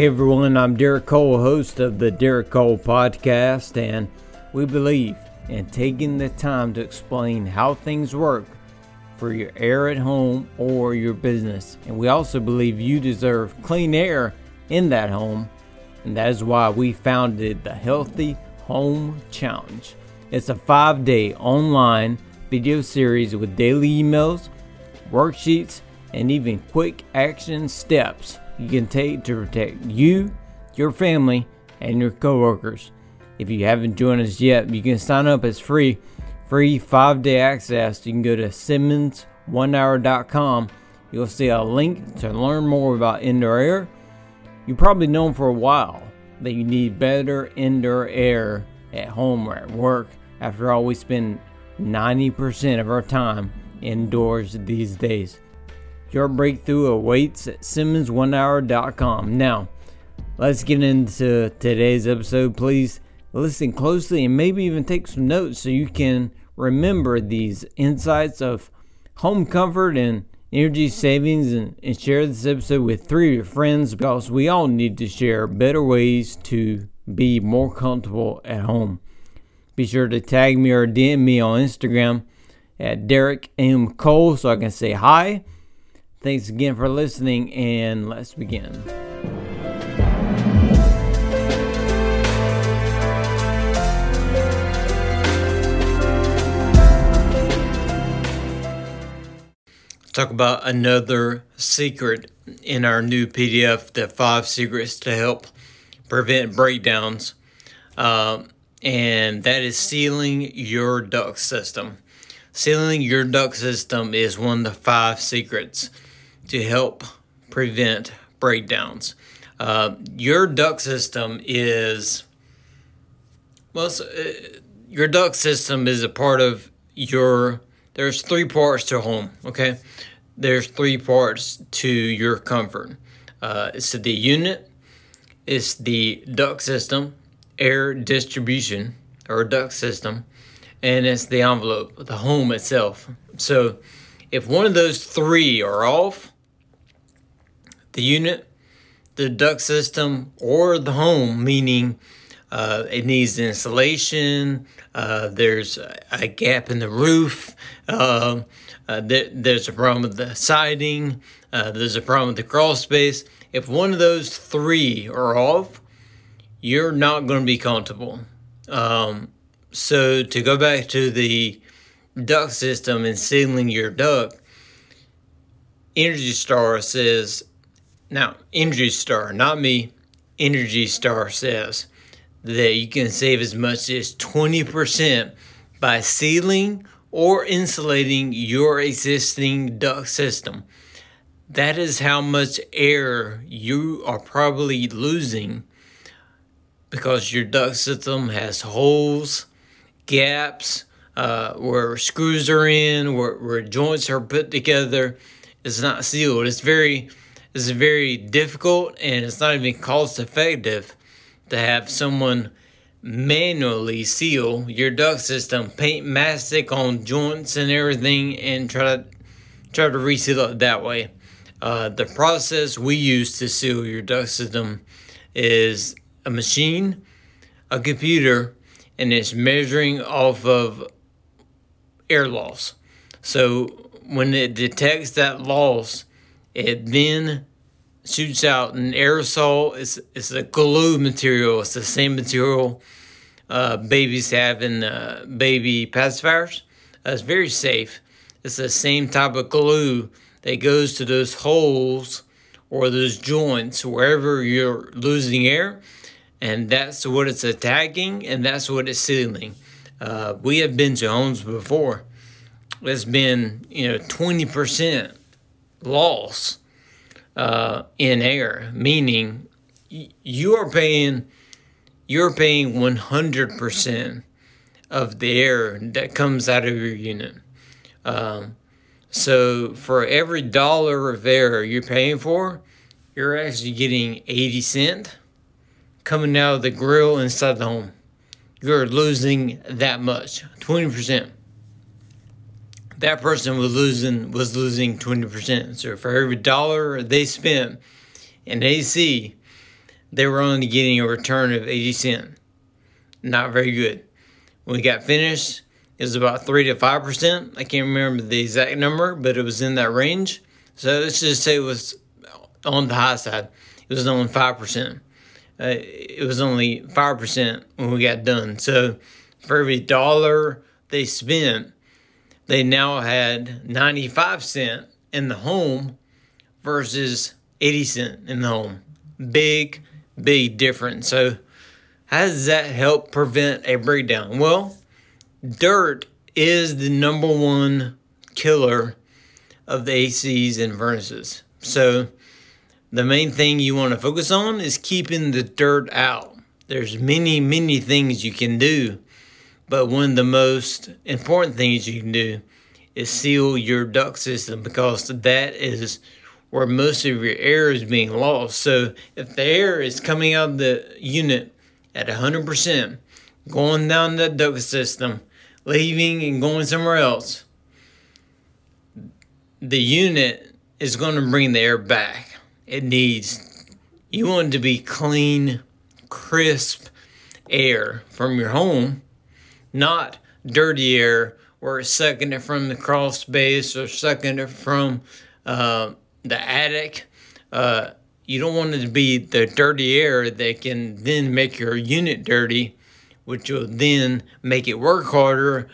Hey everyone, I'm Derek Cole, host of the Derek Cole Podcast, and we believe in taking the time to explain how things work for your air at home or your business. And we also believe you deserve clean air in that home, and that is why we founded the Healthy Home Challenge. It's a five day online video series with daily emails, worksheets, and even quick action steps you can take to protect you, your family, and your coworkers. If you haven't joined us yet, you can sign up as free, free five day access. You can go to SimmonsOneHour.com. You'll see a link to learn more about indoor air. You've probably known for a while that you need better indoor air at home or at work. After all, we spend 90% of our time indoors these days. Your breakthrough awaits at SimmonsOneHour.com. Now, let's get into today's episode. Please listen closely and maybe even take some notes so you can remember these insights of home comfort and energy savings and, and share this episode with three of your friends because we all need to share better ways to be more comfortable at home. Be sure to tag me or DM me on Instagram at Derek M. Cole so I can say hi Thanks again for listening, and let's begin. Talk about another secret in our new PDF, the five secrets to help prevent breakdowns. Um, and that is sealing your duct system. Sealing your duct system is one of the five secrets to help prevent breakdowns. Uh, your duct system is well, uh, your duct system is a part of your. There's three parts to home. Okay, there's three parts to your comfort. Uh, it's the unit, it's the duct system, air distribution or duct system, and it's the envelope, the home itself. So, if one of those three are off, the unit, the duct system, or the home, meaning uh, it needs insulation, uh, there's a gap in the roof, uh, uh there, there's a problem with the siding, uh, there's a problem with the crawl space. If one of those three are off, you're not going to be comfortable. Um, so to go back to the duct system and sealing your duct, Energy Star says now, Energy Star, not me, Energy Star says that you can save as much as 20% by sealing or insulating your existing duct system. That is how much air you are probably losing because your duct system has holes, gaps, uh, where screws are in, where, where joints are put together. It's not sealed. It's very is very difficult and it's not even cost effective to have someone manually seal your duct system, paint mastic on joints and everything, and try to try to reseal it that way. Uh, the process we use to seal your duct system is a machine, a computer, and it's measuring off of air loss. So when it detects that loss, it then shoots out an aerosol. It's, it's a glue material. It's the same material uh, babies have in uh, baby pacifiers. Uh, it's very safe. It's the same type of glue that goes to those holes or those joints wherever you're losing air. And that's what it's attacking and that's what it's sealing. Uh, we have been to homes before. It's been, you know, 20% loss uh, in air, meaning you are paying you're paying 100% of the air that comes out of your unit. Um, so for every dollar of air you're paying for, you're actually getting 80 cent coming out of the grill inside the home. You're losing that much, 20% that person was losing was losing 20%. So for every dollar they spent in AC, they were only getting a return of 80 cent. Not very good. When we got finished, it was about 3 to 5%. I can't remember the exact number, but it was in that range. So let's just say it was on the high side. It was only 5%. Uh, it was only 5% when we got done. So for every dollar they spent, they now had 95 cent in the home versus 80 cent in the home. Big, big difference. So how does that help prevent a breakdown? Well, dirt is the number one killer of the ACs and furnaces. So the main thing you want to focus on is keeping the dirt out. There's many, many things you can do, but one of the most important things you can do is seal your duct system because that is where most of your air is being lost. So if the air is coming out of the unit at 100%, going down the duct system, leaving and going somewhere else, the unit is going to bring the air back. It needs, you want it to be clean, crisp air from your home, not dirtier or sucking it from the crawl space or sucking it from uh, the attic. Uh, you don't want it to be the dirty air that can then make your unit dirty, which will then make it work harder.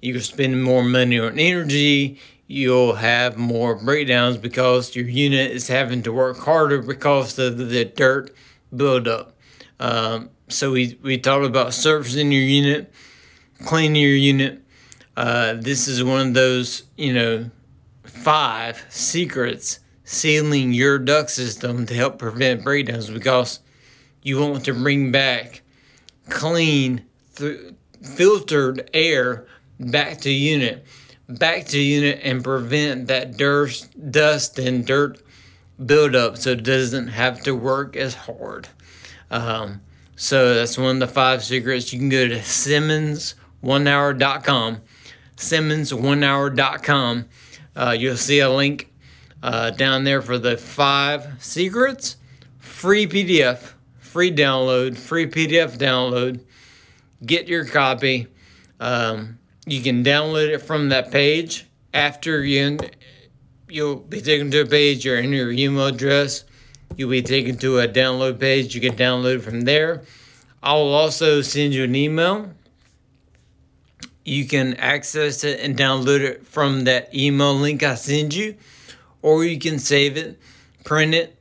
You'll spend more money on energy. You'll have more breakdowns because your unit is having to work harder because of the dirt buildup. Um, so we, we talked about surfacing your unit, cleaning your unit. Uh, this is one of those, you know, five secrets sealing your duct system to help prevent breakdowns because you want to bring back clean, filtered air back to unit, back to unit and prevent that dirt, dust and dirt buildup so it doesn't have to work as hard. Um, so that's one of the five secrets. You can go to SimmonsOneHour.com, SimmonsOneHour.com. Uh, you'll see a link uh, down there for the five secrets. Free PDF, free download, free PDF download. Get your copy. Um, you can download it from that page. After you, you'll be taken to a page, you're in your email address. You'll be taken to a download page. You can download from there. I'll also send you an email. You can access it and download it from that email link I send you or you can save it, print it,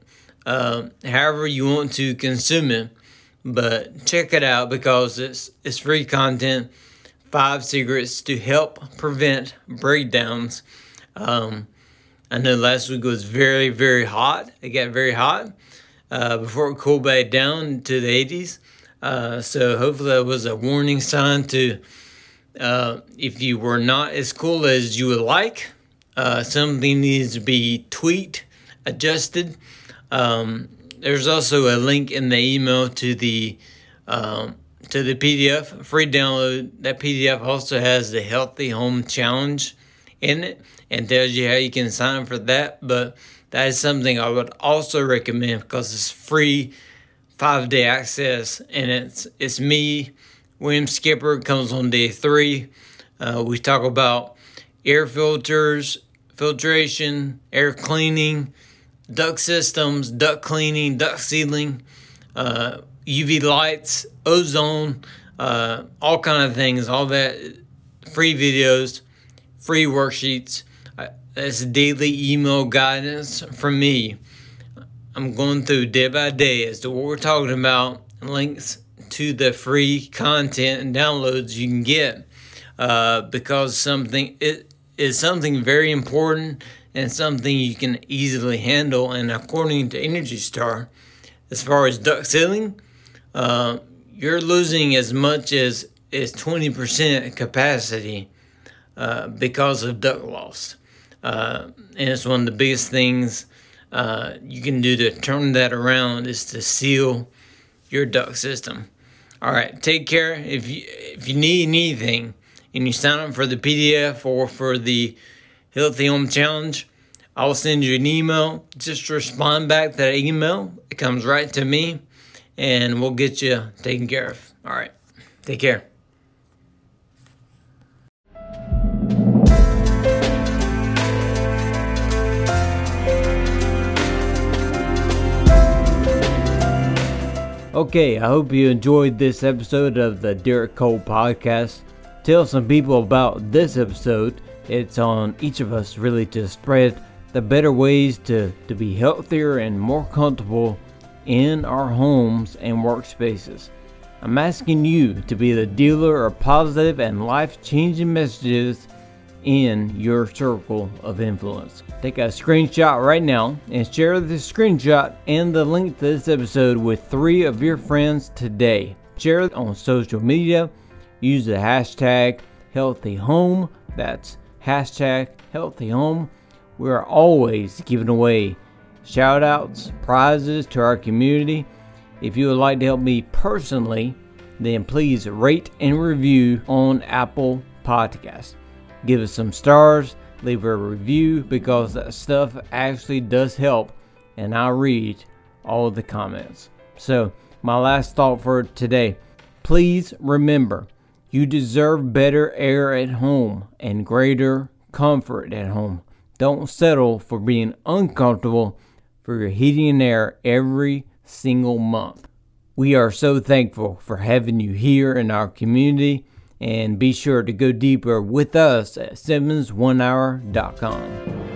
uh, however you want to consume it. But check it out because it's it's free content. Five secrets to help prevent breakdowns. Um, I know last week was very very hot. It got very hot uh, before it cooled back down to the 80s. Uh, so hopefully that was a warning sign to uh, if you were not as cool as you would like uh, something needs to be tweaked, adjusted. Um, there's also a link in the email to the um, to the PDF free download. That PDF also has the Healthy Home Challenge in it and tells you how you can sign up for that. But that is something I would also recommend because it's free five day access and it's it's me, William Skipper comes on day three. Uh, we talk about air filters, filtration, air cleaning, duct systems, duct cleaning, duct sealing, uh, UV lights, ozone, uh, all kind of things. All that free videos, free worksheets. That's daily email guidance from me. I'm going through day by day as to what we're talking about, links to the free content and downloads you can get uh, because something it is something very important and something you can easily handle. And according to Energy Star, as far as duct sealing, uh, you're losing as much as is 20% capacity uh, because of duct loss. Uh, and it's one of the biggest things uh, you can do to turn that around is to seal your duct system. All right, take care. If you if you need anything, and you sign up for the PDF or for the Healthy Home Challenge, I'll send you an email. Just respond back to that email. It comes right to me. and we'll get you taken care of. All right. Take care. Okay, I hope you enjoyed this episode of the Derek Cole podcast. Tell some people about this episode. It's on each of us really to spread the better ways to, to be healthier and more comfortable in our homes and workspaces. I'm asking you to be the dealer of positive and life changing messages in your circle of influence. Take a screenshot right now and share the screenshot and the link to this episode with three of your friends today. Share it on social media. Use the hashtag healthy home. That's hashtag healthy home. We are always giving away shout outs, prizes to our community. If you would like to help me personally, then please rate and review on Apple Podcasts. Give us some stars, leave a review because that stuff actually does help, and I read all the comments. So, my last thought for today please remember you deserve better air at home and greater comfort at home. Don't settle for being uncomfortable for your heating and air every single month. We are so thankful for having you here in our community and be sure to go deeper with us at SimmonsOneHour.com.